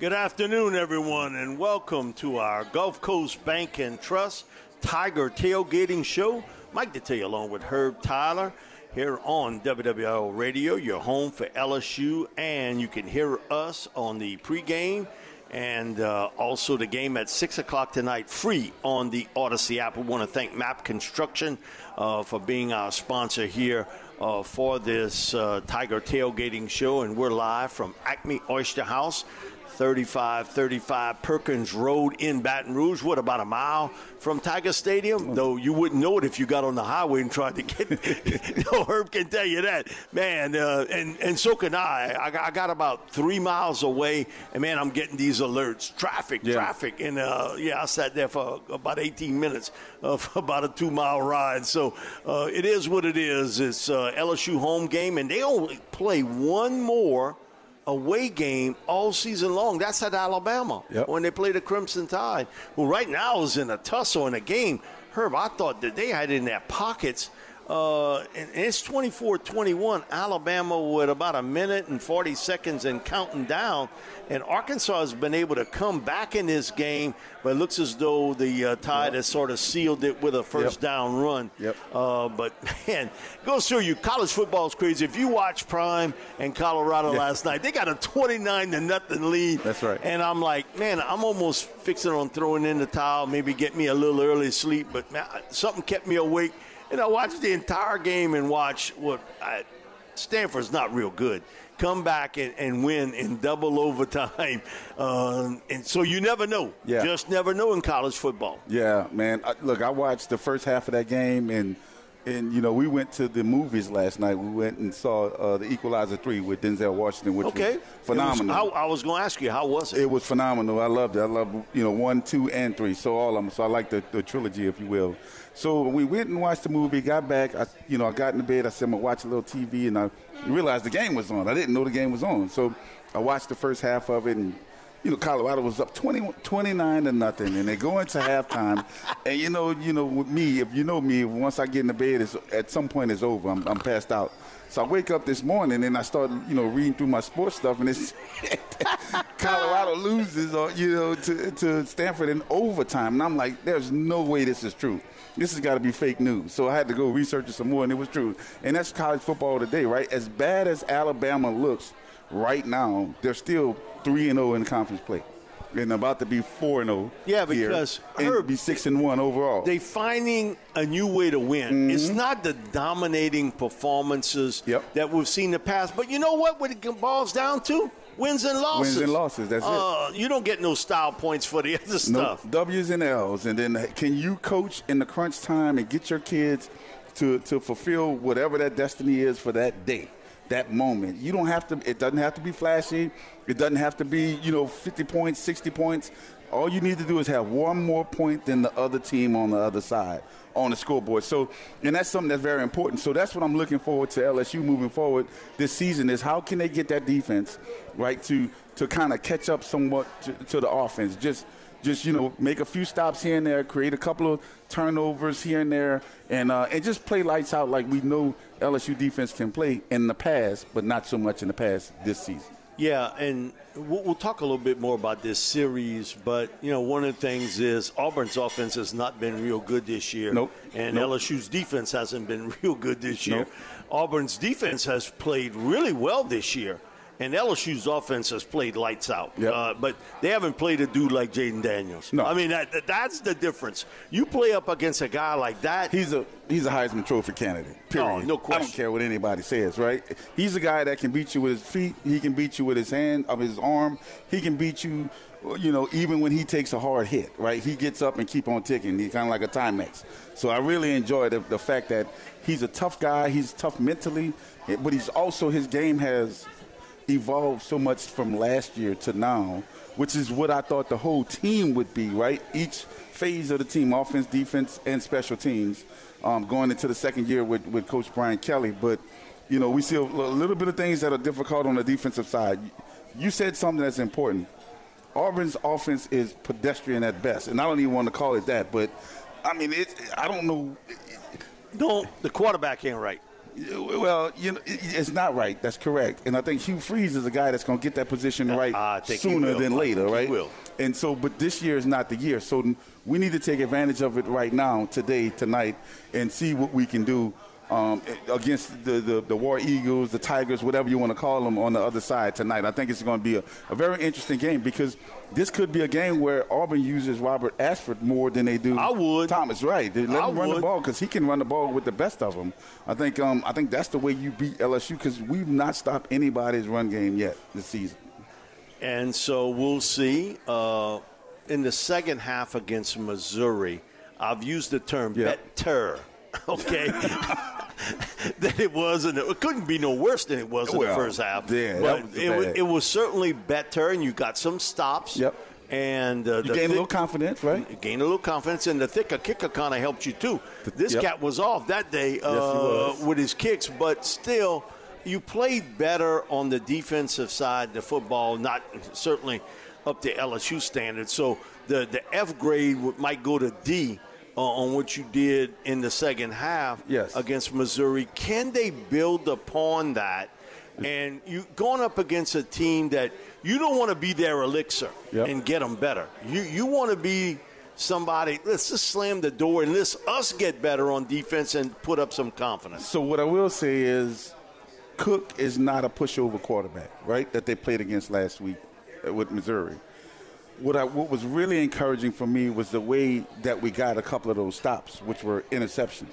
Good afternoon, everyone, and welcome to our Gulf Coast Bank and Trust Tiger Tailgating Show. Mike Detillier along with Herb Tyler here on WWL Radio, your home for LSU, and you can hear us on the pregame and uh, also the game at 6 o'clock tonight free on the Odyssey app. We want to thank Map Construction uh, for being our sponsor here uh, for this uh, Tiger Tailgating Show, and we're live from Acme Oyster House. 3535 Perkins Road in Baton Rouge. What, about a mile from Tiger Stadium? Though you wouldn't know it if you got on the highway and tried to get. no, Herb can tell you that, man. Uh, and and so can I. I. I got about three miles away, and man, I'm getting these alerts: traffic, yeah. traffic, and uh, yeah, I sat there for about 18 minutes of about a two mile ride. So uh, it is what it is. It's uh, LSU home game, and they only play one more away game all season long. That's at Alabama yep. when they play the Crimson Tide. Well, right now is in a tussle in a game. Herb, I thought that they had in their pockets – uh, and it's 24 21. Alabama with about a minute and 40 seconds and counting down. And Arkansas has been able to come back in this game, but it looks as though the uh, Tide yep. has sort of sealed it with a first yep. down run. Yep. Uh, but, man, goes through you. College football is crazy. If you watch Prime and Colorado last night, they got a 29 to nothing lead. That's right. And I'm like, man, I'm almost fixing on throwing in the towel, maybe get me a little early sleep, but man, something kept me awake and I watched the entire game and watch what I, Stanford's not real good. Come back and, and win in double overtime. Uh, and so you never know. Yeah. Just never know in college football. Yeah, man. I, look, I watched the first half of that game and – and you know, we went to the movies last night. We went and saw uh, the Equalizer three with Denzel Washington, which okay. was phenomenal. Was, I, I was going to ask you, how was it? It was phenomenal. I loved it. I loved you know one, two, and three. So all of them. So I like the, the trilogy, if you will. So we went and watched the movie. Got back. I you know I got in the bed. I said I'm gonna watch a little TV, and I realized the game was on. I didn't know the game was on. So I watched the first half of it and you know, Colorado was up 20, 29 to nothing, and they go into halftime. And you know, you know, with me, if you know me, once I get in the bed, at some point it's over. I'm, I'm passed out. So I wake up this morning and I start, you know, reading through my sports stuff, and it's Colorado loses, or you know, to, to Stanford in overtime, and I'm like, there's no way this is true. This has got to be fake news. So I had to go research it some more, and it was true. And that's college football today, right? As bad as Alabama looks right now, they're still three and zero oh in conference play, and about to be four and zero. Oh yeah, because here, Herb, be six and one overall. They finding a new way to win. Mm-hmm. It's not the dominating performances yep. that we've seen in the past, but you know what? What it boils down to. Wins and losses. Wins and losses. That's uh, it. You don't get no style points for the other stuff. No, W's and L's, and then can you coach in the crunch time and get your kids to to fulfill whatever that destiny is for that day? That moment. You don't have to. It doesn't have to be flashy. It doesn't have to be you know 50 points, 60 points. All you need to do is have one more point than the other team on the other side on the scoreboard. So, and that's something that's very important. So that's what I'm looking forward to LSU moving forward this season is how can they get that defense right to to kind of catch up somewhat to, to the offense. Just just you know make a few stops here and there, create a couple of turnovers here and there, and uh, and just play lights out like we know LSU defense can play in the past, but not so much in the past this season. Yeah, and we'll, we'll, talk a little bit more about this series, but you know, one of the things is Auburn's offense has not been real good this year. Nope. And nope. LSU's defense hasn't been real good this year. Nope. Auburn's defense has played really well this year. And LSU's offense has played lights out, Yep. uh, but they haven't played a dude like Jayden Daniels. No. I mean that, that- that's the difference. You play up against a guy like that. He's a he's a Heisman Trophy candidate. Period. Oh, no I question. don't care what anybody says, right? He's a guy that can beat you with his feet. He can beat you with his hand, of his arm. He can beat you, you know, even when he takes a hard hit, right? He gets up and keep on ticking. He's kind of like a Timex. So I really enjoy the, the fact that he's a tough guy. He's tough mentally, but he's also his game has evolved so much from last year to now, which is what I thought the whole team would be, right? Each phase of the team, offense, defense, and special teams, um, going into the second year with, with Coach Brian Kelly. But, you know, we see a, little bit of things that are difficult on the defensive side. You said something that's important. Auburn's offense is pedestrian at best, and I don't even want to call it that, but I mean, it, I don't know. no, the quarterback ain't right. Well, you know, it's not right. That's correct. And I think Hugh Freeze is a guy that's going to get that position right I think he sooner than later, right? will. And so, but this year is not the year. So we need to take advantage of it right now, today, tonight, and see what we can do um, against the, the, the War Eagles, the Tigers, whatever you want to call them on the other side tonight. I think it's going to be a, a very interesting game because this could be a game where Auburn uses Robert Ashford more than they do I would. Thomas. Right. They let I him run the ball because he can run the ball with the best of them. I think um, I think that's the way you beat LSU because we've not stopped anybody's run game yet this season. And so we'll see. Uh, in the second half against Missouri, I've used the term Yeah. better, okay? than it was, and it couldn't be no worse than it was in the first half. yeah, but was it, was, it was certainly better, and you got some stops. Yep. And uh, You the gain a little confidence, right? gained a little confidence, and the thicker kicker kind of helped you too. This Yep. cat was off that day uh, was. with his kicks, but still, you played better on the defensive side. The football, not certainly up to LSU standards. So the the F grade might go to D. Uh, on what you did in the second half Yes. against Missouri, can they build upon that? And you going up against a team that you don't want to be their elixir Yep. and get them better. You you want to be somebody. Let's just slam the door and let's us get better on defense and put up some confidence. So what I will say is, Cook is not a pushover quarterback, right? That they played against last week uh, with Missouri. What I what was really encouraging for me was the way that we got a couple of those stops, which were interceptions.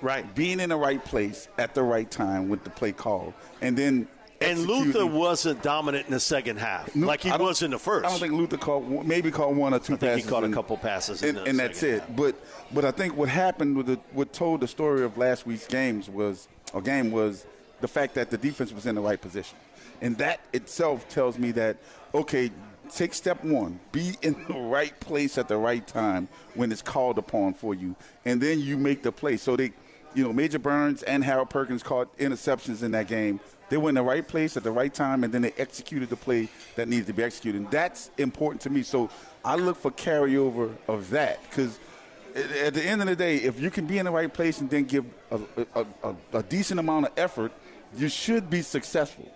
Right. Being in the right place at the right time with the play call, and then And executing- Luther wasn't dominant in the second half, Nu- like he was in the first. I don't think Luther caught maybe caught one or two I think he passes. caught a couple passes in and, and that's it. half. But but I think what happened with the, what told the story of last week's games was or game was the fact that the defense was in the right position, and that itself tells me that okay. Take step one. Be in the right place at the right time when it's called upon for you, and then you make the play. So they, you know, Major Burns and Harold Perkins caught interceptions in that game. They were in the right place at the right time, and then they executed the play that needed to be executed. And that's important to me. So I look for carryover of that because at the end of the day, if you can be in the right place and then give a, a, a, a decent amount of effort, you should be successful,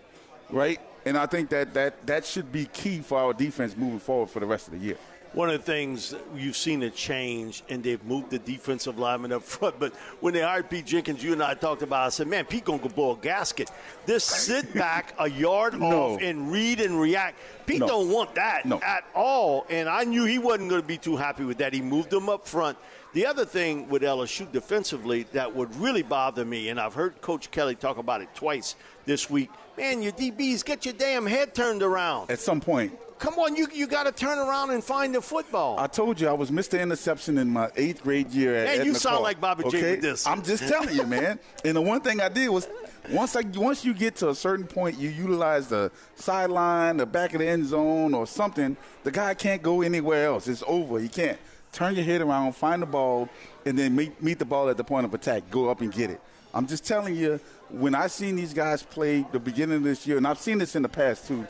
right? And I think that, that that should be key for our defense moving forward for the rest of the year. One of the things you've seen a change, and they've moved the defensive lineman up front. But when they hired Pete Jenkins, you and I talked about. I said, "Man, Pete gonna go blow a gasket. This sit back a yard No. off and read and react. Pete No. don't want that No. at all. And I knew he wasn't going to be too happy with that. He moved them up front. The other thing with LSU defensively that would really bother me, and I've heard Coach Kelly talk about it twice this week. Man, your DBs get your damn head turned around. At some point, Come on, you you got to turn around and find the football. I told you I was Mr. Interception in my eighth grade year at Man, at you sound like Bobby J with this. I'm just telling you, man. And the one thing I did was once I once you get to a certain point, you utilize the sideline, the back of the end zone, or something. The guy can't go anywhere else. It's over. He can't turn your head around, find the ball, and then meet meet the ball at the point of attack. Go up and get it. I'm just telling you, when I seen these guys play the beginning of this year, and I've seen this in the past too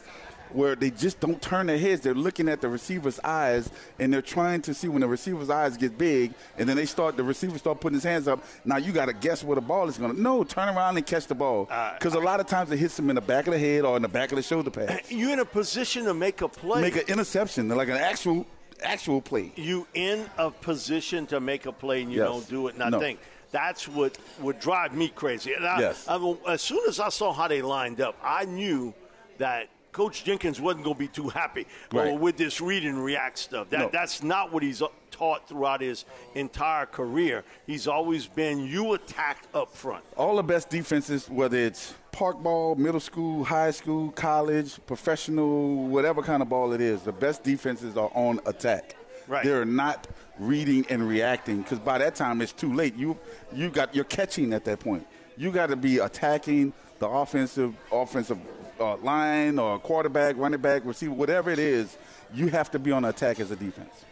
where they just don't turn their heads. They're looking at the receiver's eyes and they're trying to see when the receiver's eyes get big and then they start the receiver start putting his hands up. Now you got to guess where the ball is going to. No, turn around and catch the ball Uh, because a lot of times it hits them in the back of the head or in the back of the shoulder pad. You're in a position to make a play. Make an interception, like an actual actual play. you in a position to make a play and you Yes. don't do it. And I No. think that's what would drive me crazy. And I, Yes. I, as soon as I saw how they lined up, I knew that Coach Jenkins wasn't going to be too happy uh, Right. with this read and react stuff. That No. that's not what he's uh, taught throughout his entire career. He's always been you attack up front. all the best defenses, whether it's park ball, middle school, high school, college, professional, whatever kind of ball it is, the best defenses are on attack. Right. They're not reading and reacting because by that time it's too late. You you got you're catching at that point. You got to be attacking the offensive offensive uh, line or quarterback, running back, receiver, whatever it is. You have to be on attack as a defense.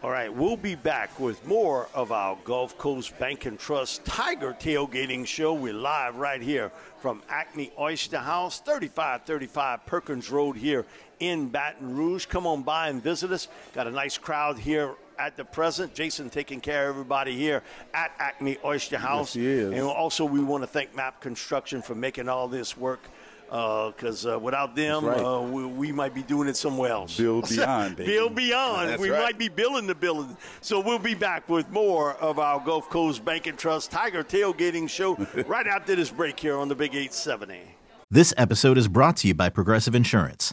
All right, we'll be back with more of our Gulf Coast Bank and Trust Tiger Tailgating Show. We're live right here from Acme Oyster House, 3535 Perkins Road here in Baton Rouge. Come on by and visit us. Got a nice crowd here at the present. Jason taking care of everybody here at Acme Oyster House. he is. And also, we want to thank MAP Construction for making all this work. Because uh, without them, right. uh, we, we might be doing it somewhere else. Build beyond, baby. Build beyond. That's we right. might be building the building. So we'll be back with more of our Gulf Coast Bank and Trust Tiger Tailgating Show right after this break here on the Big 870. This episode is brought to you by Progressive Insurance.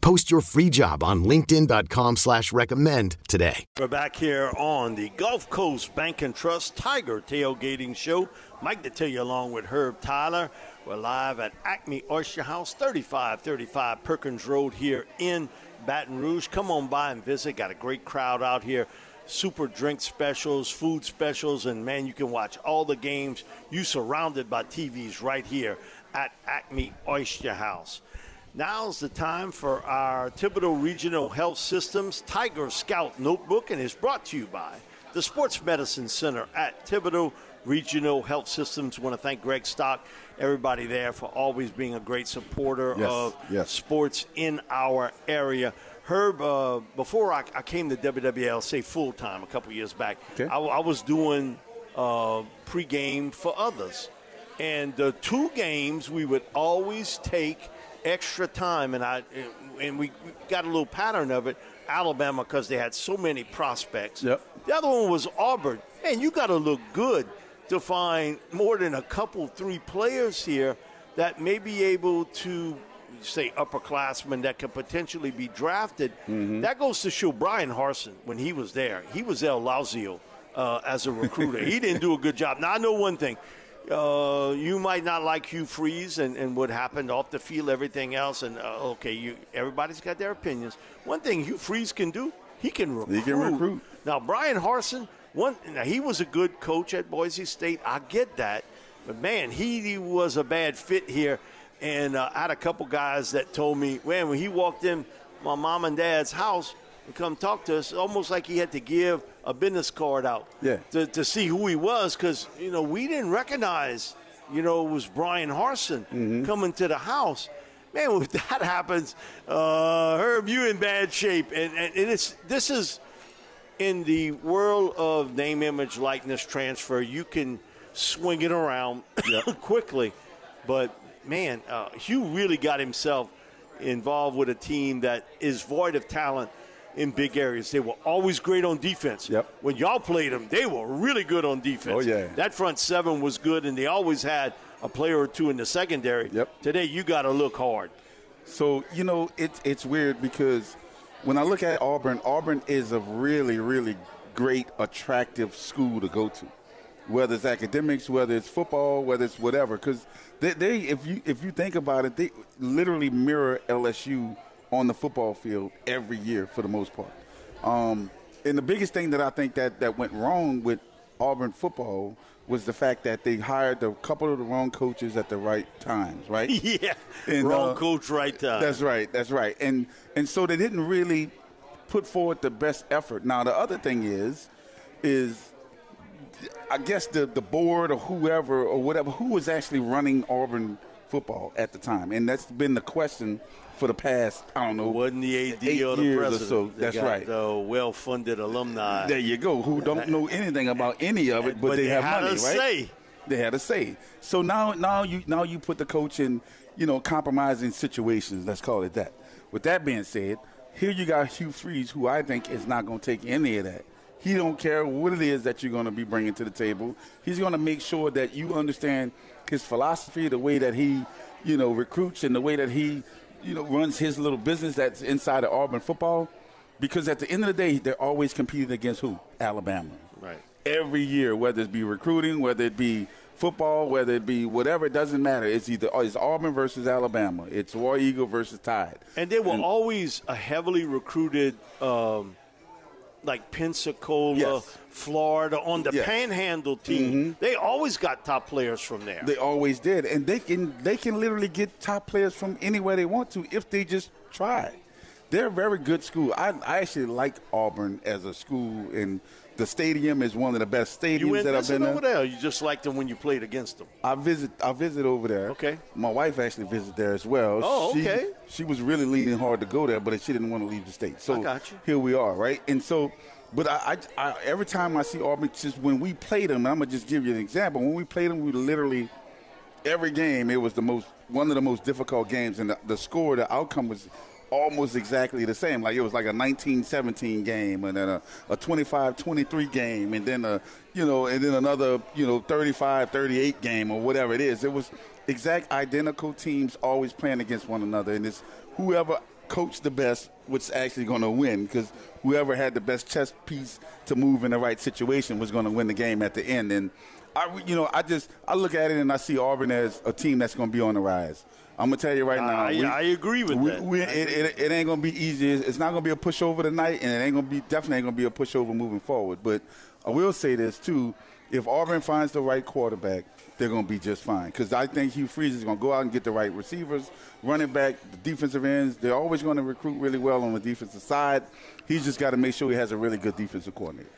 Post your free job on linkedin.com slash recommend today. We're back here on the Gulf Coast Bank and Trust Tiger Tailgating Show. Mike Detillier along with Herb Tyler. We're live at Acme Oyster House, 3535 Perkins Road here in Baton Rouge. Come on by and visit. Got a great crowd out here. Super drink specials, food specials, and man, you can watch all the games. You surrounded by TVs right here at Acme Oyster House. Now's the time for our Thibodaux Regional Health Systems Tiger Scout Notebook, and is brought to you by the Sports Medicine Center at Thibodaux Regional Health Systems. want to thank Greg Stock, everybody there, for always being a great supporter Yes, of yes. sports in our area. Herb, uh, before I, I came to WWL, say full time a couple years back, Okay. I, I was doing uh, pregame for others. And the two games, we would always take extra time, and I and we got a little pattern of it. Alabama, because they had so many prospects. Yep. The other one was Auburn. And you got to look good to find more than a couple, three players here that may be able to say upperclassmen that could potentially be drafted. That goes to show Bryan Harsin when he was there. He was El Lauzio uh, as a recruiter. he didn't do a good job. Now I know one thing. Uh, you might not like Hugh Freeze and, and what happened off the field, everything else, and uh, okay, you everybody's got their opinions. One thing Hugh Freeze can do, he can recruit. He can recruit. Now Bryan Harsin, one now he was a good coach at Boise State. I get that, but man, he, he was a bad fit here. And uh, I had a couple guys that told me, man, when he walked in my mom and dad's house and come talk to us, almost like he had to give a business card out Yeah. to, to see who he was because, you know, we didn't recognize, you know, it was Bryan Harsin Mm-hmm. coming to the house. Man, if that happens, uh, Herb, you in bad shape. And, and, and it's this is in the world of name, image, likeness transfer. You can swing it around quickly, but man, uh, Hugh really got himself involved with a team that is void of talent in big areas. They were always great on defense. Yep. When y'all played them, they were really good on defense. Oh, yeah. That front seven was good, and they always had a player or two in the secondary. Yep. Today, you got to look hard. So you know, it's it's weird because when I look at Auburn, Auburn is a really, really great, attractive school to go to. Whether it's academics, whether it's football, whether it's whatever, because they, they, if you if you think about it, they literally mirror LSU on the football field every year for the most part. Um, and the biggest thing that I think that that went wrong with Auburn football was the fact that they hired a couple of the wrong coaches at the right times, right? yeah. And, Wrong uh, coach, right time. That's right. That's right. And and so they didn't really put forward the best effort. Now the other thing is, is I guess the the board or whoever or whatever who was actually running Auburn football at the time, and that's been the question for the past I don't know. Wasn't the AD eight or the years or president? so. They That's got right. The well-funded alumni. There you go. Who don't know anything about any of it, but, But they, they have had money, a right? say. They had a say. So now, now you now you put the coach in, you know, compromising situations. Let's call it that. With that being said, here you got Hugh Freeze, who I think is not going to take any of that. He don't care what it is that you're going to be bringing to the table. He's going to make sure that you understand his philosophy, the way that he, you know, recruits, and the way that he, you know, runs his little business that's inside of Auburn football. Because at the end of the day, they're always competing against who? Alabama Right. every year, whether it be recruiting, whether it be football, whether it be whatever, it doesn't matter. It's either it's Auburn versus Alabama. It's War Eagle versus Tide. And they were always a heavily recruited, um, like Pensacola, Yes. Florida, on the Yes. Panhandle team. Mm-hmm. They always got top players from there. They always did, and they can they can literally get top players from anywhere they want to if they just try. They're a very good school. I, I actually like Auburn as a school, and the stadium is one of the best stadiums that I've been over in. there. You just liked them when you played against them. I visit I visit over there. Okay. My wife actually visited there as well. Oh, She- okay. She was really leaning hard to go there, but she didn't want to leave the state. So I got you. here we are, right? And so, but I, I, I every time I see Auburn, just when we played them, I'm gonna just give you an example. When we played them, we literally every game it was the most one of the most difficult games, and the, the score, the outcome was almost exactly the same. Like it was like a 19-17 game, and then a, a 25-23 game, and then a you know, and then another you know 35-38 game or whatever it is. It was exact identical teams always playing against one another, and it's whoever coached the best was actually going to win because whoever had the best chess piece to move in the right situation was going to win the game at the end. And I, you know, I just I look at it and I see Auburn as a team that's going to be on the rise. I'm gonna tell you right now. I- I agree with we, that. we- it, it, it ain't gonna be easy. It's not gonna be a pushover tonight, and it ain't gonna be definitely ain't gonna be a pushover moving forward. But I will say this too: if Auburn finds the right quarterback, they're gonna be just fine. Because I think Hugh Freeze is gonna go out and get the right receivers, running back, the defensive ends. They're always gonna recruit really well on the defensive side. He's just got to make sure he has a really good defensive coordinator.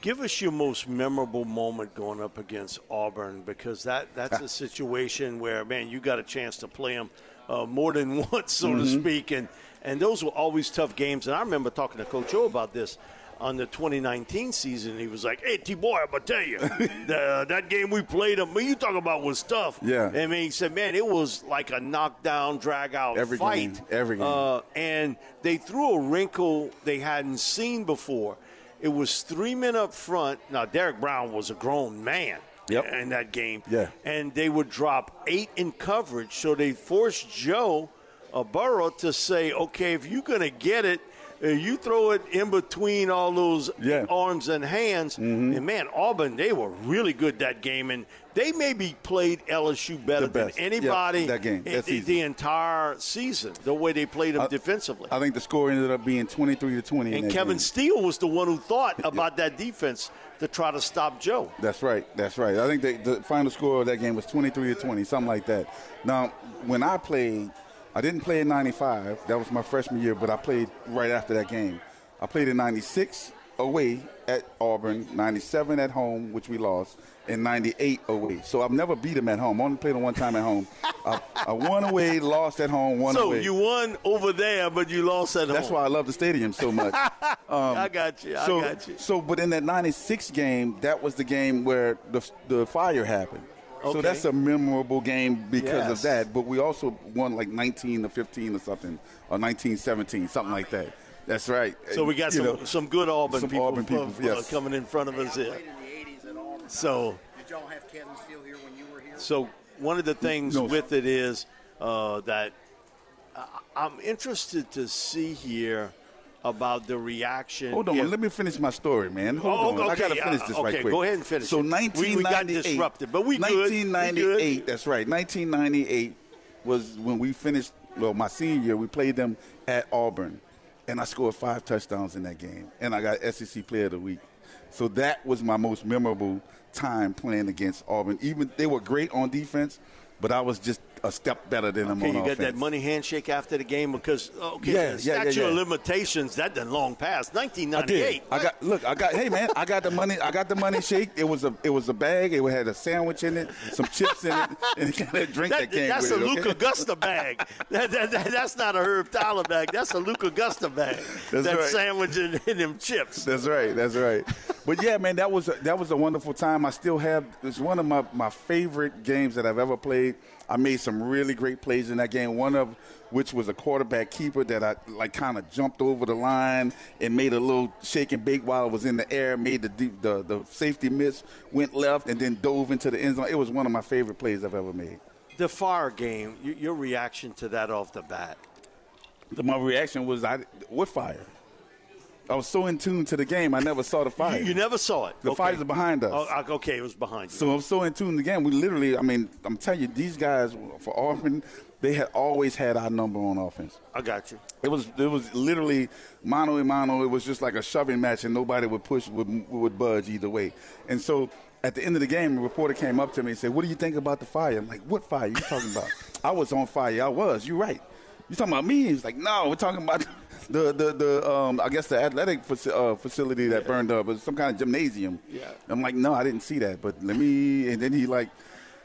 Give us your most memorable moment going up against Auburn because that, that's a situation where, man, you got a chance to play them uh, more than once, so to speak. And, and those were always tough games. And I remember talking to Coach O about this on the 2019 season. He was like, hey, T-Boy, I'm going to tell you, the, that game we played, I mean, you talk about was tough. Yeah. I mean, he said, man, it was like a knockdown, drag-out Every fight. game, every game. Uh, and they threw a wrinkle they hadn't seen before. It was three men up front. Now, Derrick Brown was a grown man Yep. in that game. Yeah. And they would drop eight in coverage. So they forced Joe uh, Burrow to say, okay, if you're going to get it, you throw it in between all those Yeah. Mm-hmm. arms and hands. And man, Auburn, they were really good that game. And they maybe played LSU better than anybody that game, in- the, the entire season, the way they played them defensively. I think the score ended up being 23 to 20. in and Kevin game. Steele was the one who thought about that defense to try to stop Joe. That's right. That's right. I think the, the final score of that game was 23 to 20, something like that. Now, when I played, I didn't play in '95. That was my freshman year, but I played right after that game. I played in '96 away at Auburn, 97 at home, which we lost, and 98 away. So I've never beat them at home. I only played them one time at home. I, I won away, lost at home, won so away. So you won over there, but you lost at That's home. That's why I love the stadium so much. Um, I got you. I so, got you. So, but in that 96 game, that was the game where the, the fire happened. Okay. So that's a memorable game because Yes. of that. But we also won like 19 to 15 or something, or 19 17, something like that. That's right. So we got You some know, some good Auburn some people, Auburn from- people, uh, yes. coming in front of us here. Played in the 80s at Auburn. So Did y'all have Kevin Steele here when you were here? so one of the things No. with it is uh, that I- I'm interested to see here about the reaction. Hold on, let me finish my story, man. Hold Oh, on, I gotta finish uh, this okay, right quick. go ahead and finish So it. We- we 1998, got disrupted, but we good. We 1998, good. that's right. 1998 was when we finished. Well, my senior year, we played them at Auburn, and I scored five touchdowns in that game, and I got SEC Player of the Week. So that was my most memorable time playing against Auburn. Even they were great on defense, but I was just a step better than them Okay, on you got that money handshake after the game because okay, Yeah, the yeah, yeah, statute of limitations that done long past. I 1998. did. I got look. I got. Hey man, I got the money. I got the money shake. It was a. It was a bag. It had a sandwich in it, some chips in it, and it of drink that, That, came that's with a it. Luca okay? Gusta bag. That, that, that- that's not a Herb Tyler bag. That's a Luca Gusta bag. That's that right. sandwich and, and them chips. That's right. That's right. But yeah, man, that was a, that was a wonderful time. I still have. It's one of my my favorite games that I've ever played. I made some really great plays in that game. One of which was a quarterback keeper that I like kind of jumped over the line and made a little shake and bake while it was in the air. Made the deep, the the safety miss, went left, and then dove into the end zone. It was one of my favorite plays I've ever made. The fire game. Your reaction to that off the bat. The- My reaction was, I what fire? I was so in tune to the game, I never saw the fire. You, you never saw it. The okay. fires are behind us. Oh, okay, it was behind you. So I'm so in tune to the game. We literally, I mean, I'm telling you, these guys for Auburn, they had always had our number on offense. I got you. It was it was literally mano a mano. It was just like a shoving match, and nobody would push would would budge either way. And so at the end of the game, a reporter came up to me and said, "What do you think about the fire?" I'm like, "What fire you talking about?" I was on fire. I was. You're right. You talking about me? He's like, "No, we're talking about." The, the, the um, I guess the athletic faci- uh, facility that burned up. It was some kind of gymnasium. Yeah. I'm like, no, I didn't see that. But let me. And then he like,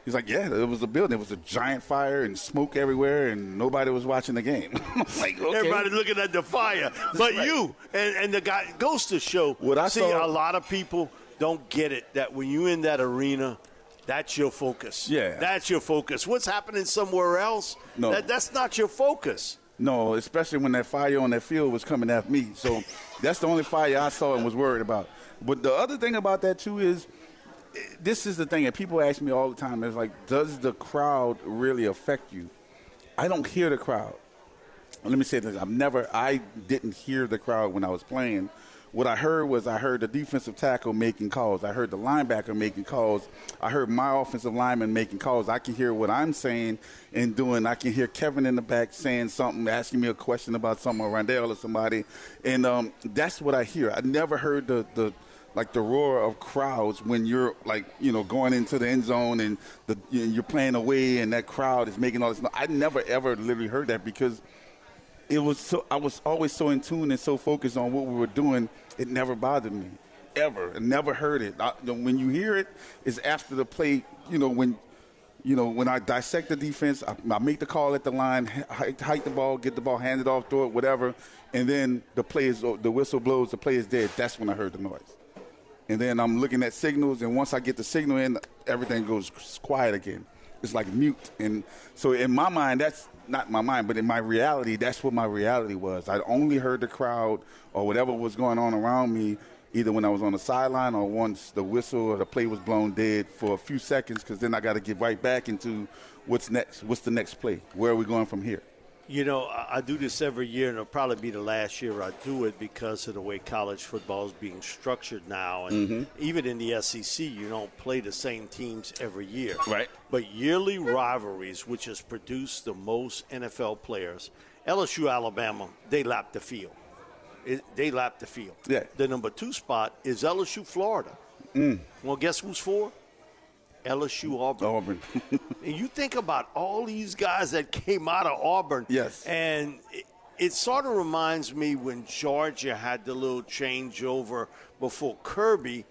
he's like, yeah, it was a building. It was a giant fire and smoke everywhere, and nobody was watching the game. I'm like, okay. Everybody looking at the fire, but right. you and, and the guy goes to show. What I see, saw- a lot of people don't get it that when you in that arena, that's your focus. Yeah. that's your focus. What's happening somewhere else? No. that, that's not your focus. No, especially when that fire on that field was coming at me. So that's the only fire I saw and was worried about. But the other thing about that too is, this is the thing, and people ask me all the time. Is like, does the crowd really affect you? I don't hear the crowd. Let me say this: I've never, I didn't hear the crowd when I was playing. What I heard was I heard the defensive tackle making calls. I heard the linebacker making calls. I heard my offensive lineman making calls. I can hear what I'm saying and doing. I can hear Kevin in the back saying something, asking me a question about something, or Rondell or somebody, and um, that's what I hear. I never heard the the like the roar of crowds when you're like you know going into the end zone and the you're playing away and that crowd is making all this. I never ever literally heard that because it was so I was always so in tune and so focused on what we were doing. It never bothered me, ever. I never heard it. I, when you hear it, it's after the play. You know when. You know, when I dissect the defense, I, I make the call at the line, hike, the ball, get the ball handed off, throw it, whatever, and then the play is the whistle blows, the play is dead. That's when I heard the noise and then I'm looking at signals, and once I get the signal in, everything goes quiet again. It's like mute, and so in my mind, that's not my mind, but in my reality, that's what my reality was. I only heard the crowd or whatever was going on around me, either when I was on the sideline or once the whistle or the play was blown dead for a few seconds, because then I got to get right back into what's next. What's the next play? Where are we going from here? You know, I, do this every year, and it'll probably be the last year I do it because of the way college football is being structured now. And Mm-hmm. even in the SEC, you don't play the same teams every year. Right. But yearly rivalries, which has produced the most NFL players, LSU, Alabama, they lap the field. It, they lap the field. Yeah. The number two spot is LSU, Florida. Well, guess who's four? LSU Auburn. Auburn. and you think about all these guys that came out of Auburn. Yes. And it, it sort of reminds me when Georgia had the little changeover before Kirby,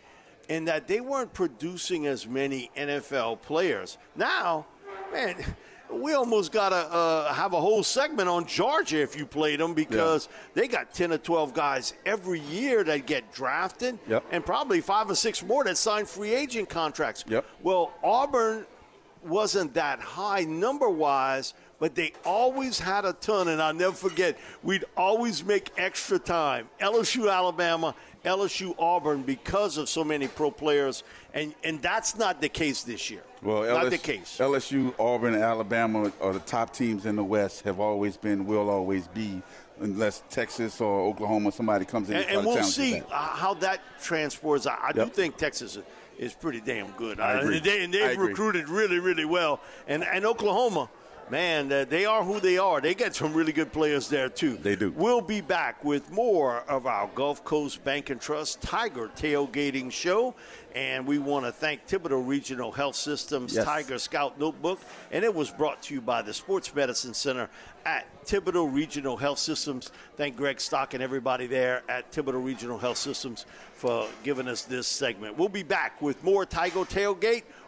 and that they weren't producing as many NFL players. Now, man, we almost got to uh, have a whole segment on Georgia if you played them because yeah. they got 10 or 12 guys every year that get drafted yep. and probably five or six more that sign free agent contracts. Yep. Well, Auburn wasn't that high number wise, but they always had a ton. And I'll never forget, we'd always make extra time. LSU, Alabama, LSU, Auburn, because of so many pro players. And, and that's not the case this year. Well, not LSU, the case. LSU, Auburn, Alabama are the top teams in the West, have always been, will always be, unless Texas or Oklahoma, somebody comes in and, and, and we'll see that. how that transports. I, I yep. do think Texas is pretty damn good. I agree. Uh, they, and they've recruited really, really well. And, and Oklahoma – man, uh, they are who they are. They get some really good players there, too. They do. We'll be back with more of our Gulf Coast Bank and Trust Tiger Tailgating Show. And we want to thank Thibodaux Regional Health Systems yes. Tiger Scout Notebook. And it was brought to you by the Sports Medicine Center at Thibodaux Regional Health Systems. Thank Greg Stock and everybody there at Thibodaux Regional Health Systems for giving us this segment. We'll be back with more Tiger Tailgate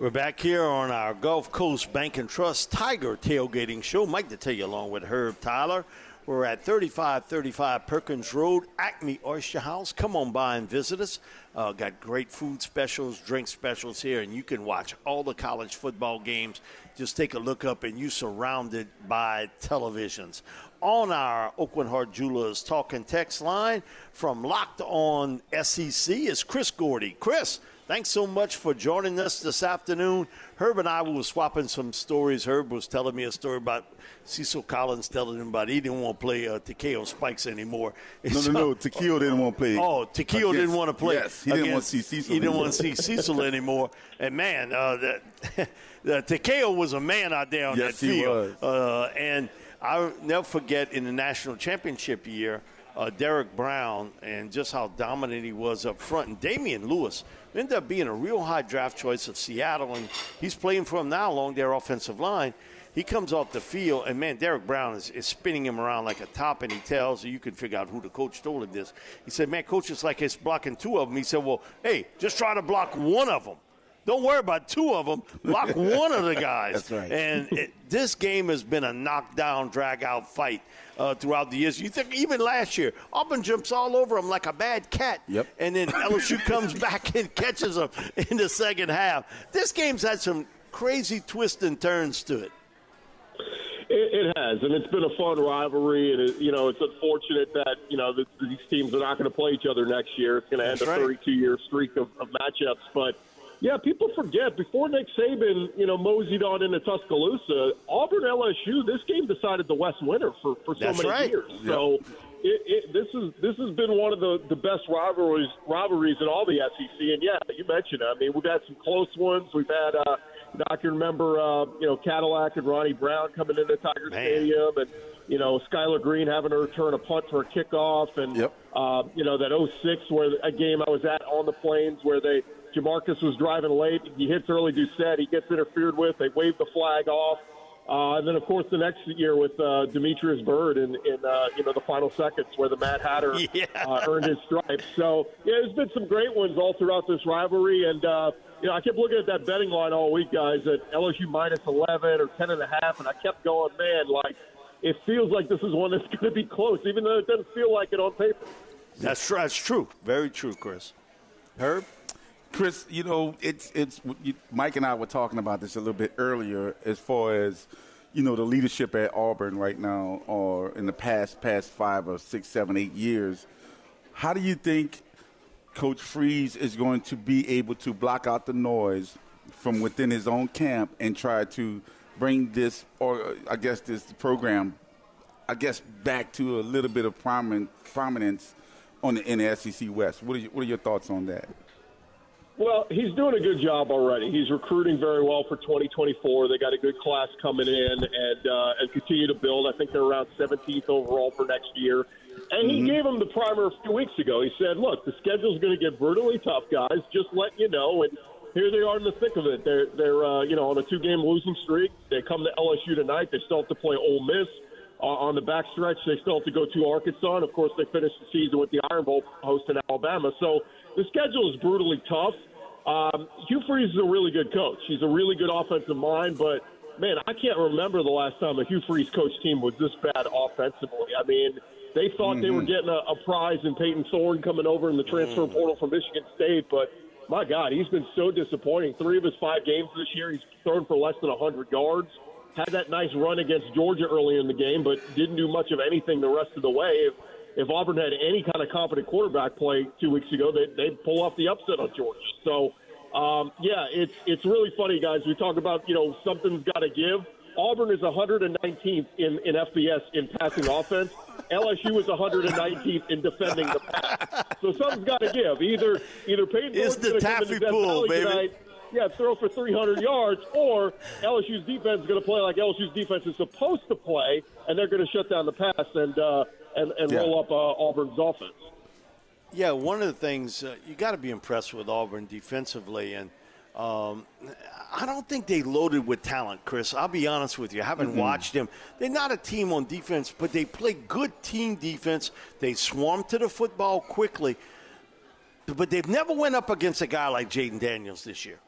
We're back here on our Gulf Coast Bank and Trust Tiger Tailgating Show. Mike Detillier along with Herb Tyler. We're at 3535 Perkins Road, Acme Oyster House. Come on by and visit us. Uh, got great food specials, drink specials here, and you can watch all the college football games. Just take a look up, and you're surrounded by televisions. On our Aucoin Hart Jewelers talking text line from Locked On SEC is Chris Gordy. Chris, Thanks so much for joining us this afternoon. Herb and I were swapping some stories. Herb was telling me a story about Cecil Collins telling him about he didn't want to play uh, Spikes anymore. No, no, no. Takeo didn't want to play. Oh, Takeo didn't want to play. Yes, he didn't want to see Cecil. He didn't anymore. want to see Cecil anymore. And man, uh, Takeo was a man out there on yes, that he field. Was. Uh, and I'll never forget in the national championship year. Uh, Derrick Brown and just how dominant he was up front. And Damien Lewis ended up being a real high draft choice of Seattle, and he's playing for them now along their offensive line. He comes off the field, and man, Derrick Brown is, is spinning him around like a top, and he tells you can figure out who the coach told him this. He said, "Man, coach, it's like it's blocking two of them." He said, "Well, hey, just try to block one of them." Don't worry about two of them. Block one of the guys. That's right. And it, this game has been a knockdown, drag-out fight uh, throughout the years. You think even last year, Auburn jumps all over them like a bad cat. Yep. And then LSU comes back and catches them in the second half. This game's had some crazy twists and turns to it. It, it has, and it's been a fun rivalry. And it, you know, it's unfortunate that you know the, these teams are not going to play each other next year. It's going to end That's a 32-year streak of, of matchups. But yeah, people forget before Nick Saban, you know, moseyed on into Tuscaloosa, Auburn LSU. This game decided the West winner for for so That's many right. years. So. It, it, this is this has been one of the, the best rivalries rivalries in all the SEC, and yeah, you mentioned. it. I mean, we've had some close ones. We've had, uh, I can remember, uh, you know, Cadillac and Ronnie Brown coming into Tiger Man. Stadium, and you know, Skyler Green having to return a punt for a kickoff, and Yep. uh, you know that 06 where a game I was at on the plains where they Jamarcus was driving late, he hits Early Doucet, he gets interfered with, they wave the flag off. Uh, and then, of course, the next year with uh, Demetrius Byrd in, in uh, you know the final seconds where the Mad Hatter yeah. uh, earned his stripes. So yeah, there's been some great ones all throughout this rivalry, and uh, you know I kept looking at that betting line all week, guys, at LSU minus 11 or 10 and a half, and I kept going, man, like it feels like this is one that's going to be close, even though it doesn't feel like it on paper. That's true. That's true. Very true, Chris. Herb. Chris, you know, it's it's you, Mike and I were talking about this a little bit earlier as far as you know the leadership at Auburn right now, or in the past past five or six, seven, eight years. How do you think Coach Freeze is going to be able to block out the noise from within his own camp and try to bring this, or I guess this program, I guess back to a little bit of prominence on the in SEC West? What are, you, what are your thoughts on that? Well, he's doing a good job already. He's recruiting very well for 2024. They got a good class coming in and uh, and continue to build. I think they're around 17th overall for next year. And he mm-hmm. gave them the primer a few weeks ago. He said, "Look, the schedule's going to get brutally tough, guys. Just let you know." And here they are in the thick of it. They're they're uh, you know on a two-game losing streak. They come to LSU tonight. They still have to play Ole Miss. On the backstretch, they still have to go to Arkansas. And of course, they finished the season with the Iron Bowl hosting Alabama. So the schedule is brutally tough. Um, Hugh Freeze is a really good coach. He's a really good offensive mind, but man, I can't remember the last time a Hugh Freeze coach team was this bad offensively. I mean, they thought mm-hmm. they were mm-hmm. getting a, a prize in Payton Thorne coming over in the transfer mm. portal from Michigan State, but my God, he's been so disappointing. Three of his five games this year, he's thrown for less than 100 yards. Had that nice run against Georgia early in the game, but didn't do much of anything the rest of the way. If, if Auburn had any kind of competent quarterback play two weeks ago, they, they'd pull off the upset on Georgia. So, um, yeah, it's it's really funny, guys. We talk about you know something's got to give. Auburn is 119th in, in FBS in passing offense. LSU is 119th in defending the pass. So something's got to give. Either either Payton it's the taffy pool, baby. Tonight, yeah, throw for 300 yards, or LSU's defense is going to play like LSU's defense is supposed to play, and they're going to shut down the pass and uh, and, and yeah. roll up uh, Auburn's offense. Yeah, one of the things uh, you got to be impressed with Auburn defensively, and um, I don't think they loaded with talent, Chris. I'll be honest with you. I haven't mm-hmm. watched them. They're not a team on defense, but they play good team defense. They swarm to the football quickly, but they've never went up against a guy like Jayden Daniels this year.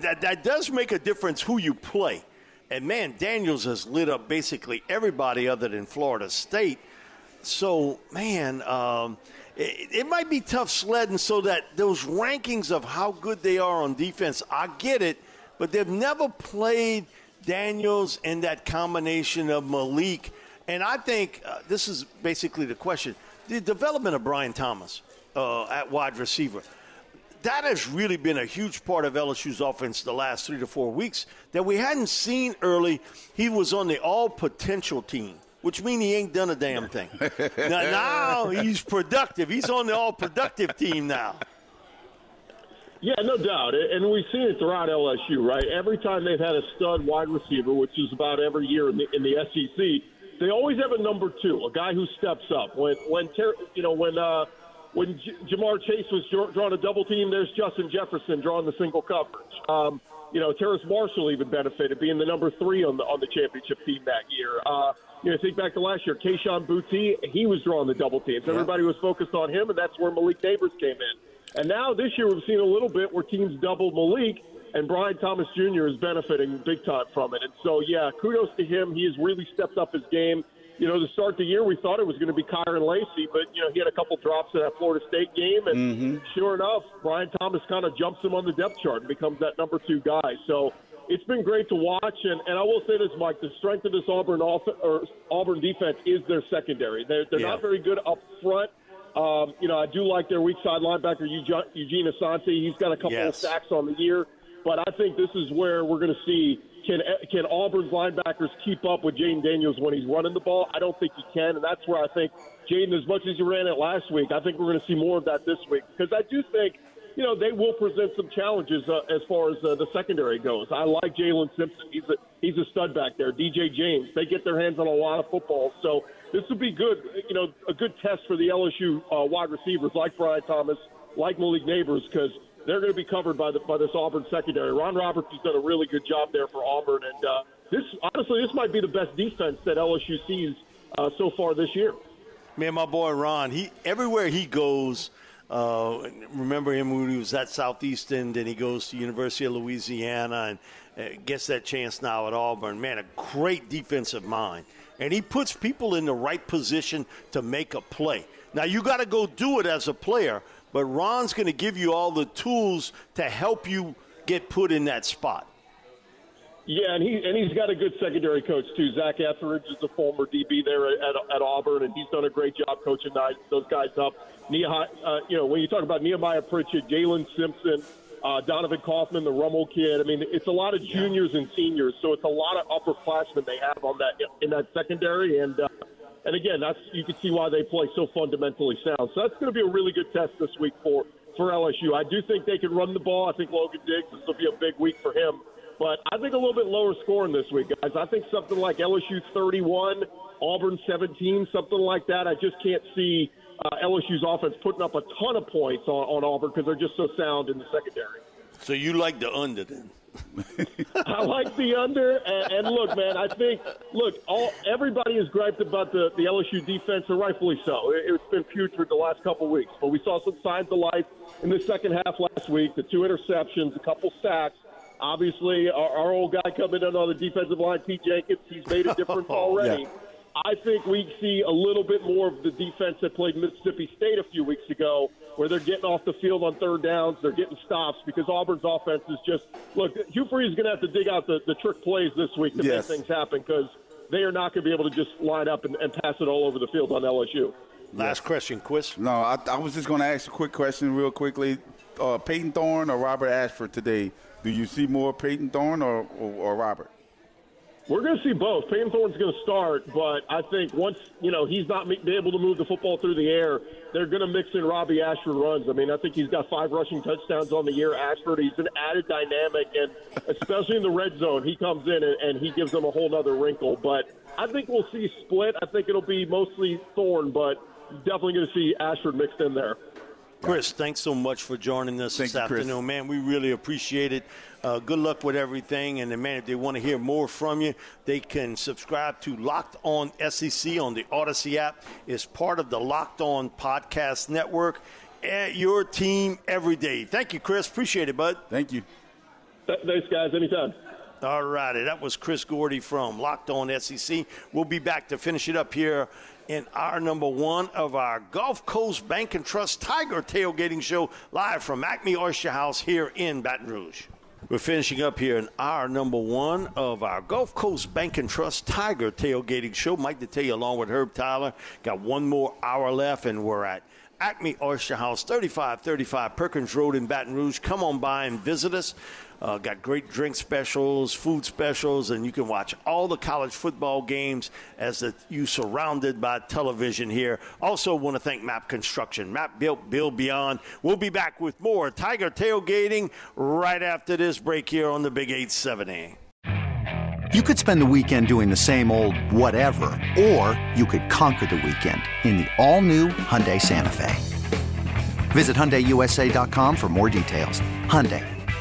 That, that does make a difference who you play. And man, Daniels has lit up basically everybody other than Florida State. So, man, um, it, it, might be tough sledding so that those rankings of how good they are on defense, I get it, but they've never played Daniels and that combination of Malik. And I think uh, this is basically the question the development of Brian Thomas uh, at wide receiver. That has really been a huge part of LSU's offense the last three to four weeks that we hadn't seen early. He was on the all potential team which means he ain't done a damn thing. now, now he's productive. He's on the all productive team now. Yeah, no doubt. And we've seen it throughout LSU, right? Every time they've had a stud wide receiver, which is about every year in the, in the SEC, they always have a number two, a guy who steps up. When, when you know, when uh, when J- Ja'Marr Chase was drawing a double team, there's Justin Jefferson drawing the single coverage. Um, you know, Terrace Marshall even benefited being the number three on the on the championship team that year. Uh, you know, think back to last year, Kayshon Boutte, he was drawing the double teams. Yeah. Everybody was focused on him, and that's where Malik Nabers came in. And now this year, we've seen a little bit where teams doubled Malik, and Brian Thomas Jr. is benefiting big time from it. And so, yeah, kudos to him. He has really stepped up his game. You know, to start the year, we thought it was going to be Kyren Lacy, but, you know, he had a couple drops in that Florida State game. And mm-hmm. sure enough, Brian Thomas kind of jumps him on the depth chart and becomes that number two guy. So, it's been great to watch, and, and I will say this, Mike: the strength of this Auburn off, or Auburn defense is their secondary. They're, they're yeah. not very good up front. Um, you know, I do like their weak side linebacker Eugene Asante. He's got a couple yes. of sacks on the year, but I think this is where we're going to see can can Auburn's linebackers keep up with Jayden Daniels when he's running the ball? I don't think he can, and that's where I think Jayden, as much as he ran it last week, I think we're going to see more of that this week because I do think you know, they will present some challenges uh, as far as uh, the secondary goes. I like Jaylin Simpson. He's a he's a stud back there. DJ James. They get their hands on a lot of football, so this would be good. You know, a good test for the LSU uh, wide receivers like Brian Thomas, like Malik Nabers, because they're going to be covered by the by this Auburn secondary. Ron Roberts has done a really good job there for Auburn, and uh, this honestly, this might be the best defense that LSU sees uh, so far this year. Man, my boy Ron, he everywhere he goes. Uh, remember him when he was at Southeastern, then he goes to University of Louisiana and uh, gets that chance now at Auburn. Man, a great defensive mind, and he puts people in the right position to make a play. Now you got to go do it as a player, but Ron's going to give you all the tools to help you get put in that spot. Yeah, and he and he's got a good secondary coach too. Zach Etheridge is a former DB there at, at Auburn, and he's done a great job coaching those guys up. Nehemiah, uh, you know, when you talk about Nehemiah Pritchett, Jaylin Simpson, uh, Donovan Kaufman, the Rummel kid. I mean, it's a lot of juniors and seniors, so it's a lot of upperclassmen they have on that in that secondary, and uh, and again, that's you can see why they play so fundamentally sound. So that's going to be a really good test this week for for LSU. I do think they can run the ball. I think Logan Diggs this will be a big week for him. But I think a little bit lower scoring this week, guys. I think something like LSU 31, Auburn 17, something like that. I just can't see uh, LSU's offense putting up a ton of points on, on Auburn because they're just so sound in the secondary. So you like the under then? I like the under, and, and, look, man, I think look, all everybody is griped about the, the LSU defense, and rightfully so. It, has been putrid the last couple weeks, but we saw some signs of life in the second half last week. The two interceptions, a couple sacks. Obviously, our, our old guy coming in on the defensive line, Pete Jenkins, he's made a difference oh, already. Yeah. I think we see a little bit more of the defense that played Mississippi State a few weeks ago, where they're getting off the field on third downs, they're getting stops because Auburn's offense is just look. Hugh Freeze is going to have to dig out the, the trick plays this week to yes. make things happen because they are not going to be able to just line up and, and pass it all over the field on LSU. Last yes. question, Chris. No, I, I was just going to ask a quick question, real quickly. Uh, Payton Thorne or Robert Ashford today? Do you see more Payton Thorne or, or, or Robert? We're going to see both. Payton Thorne's going to start, but I think once you know he's not be able to move the football through the air, they're going to mix in Robby Ashford runs. I mean, I think he's got five rushing touchdowns on the year. Ashford, he's an added dynamic, and especially in the red zone, he comes in and, and he gives them a whole other wrinkle. But I think we'll see split. I think it'll be mostly Thorne, but definitely going to see Ashford mixed in there. Chris, thanks so much for joining us Thank this you, afternoon, Chris. man. We really appreciate it. Uh, good luck with everything. And, man, if they want to hear more from you, they can subscribe to Locked On SEC on the Odyssey app. It's part of the Locked On Podcast Network. At your team every day. Thank you, Chris. Appreciate it, bud. Thank you. Thanks, guys. Anytime. All righty. That was Chris Gordy from Locked On SEC. We'll be back to finish it up here in our number one of our Gulf Coast Bank and Trust Tiger Tailgating Show live from Acme Oyster House here in Baton Rouge. We're finishing up here in our number one of our Gulf Coast Bank and Trust Tiger Tailgating Show. Mike Detillier, along with Herb Tyler, got one more hour left, and we're at Acme Oyster House, 3535 Perkins Road in Baton Rouge. Come on by and visit us. Uh, got great drink specials, food specials, and you can watch all the college football games as the, you surrounded by television here. Also, want to thank MAPP Construction. MAPP built, build beyond. We'll be back with more Tiger tailgating right after this break here on the Big 870. You could spend the weekend doing the same old whatever, or you could conquer the weekend in the all-new Hyundai Santa Fe. Visit HyundaiUSA.com for more details. Hyundai.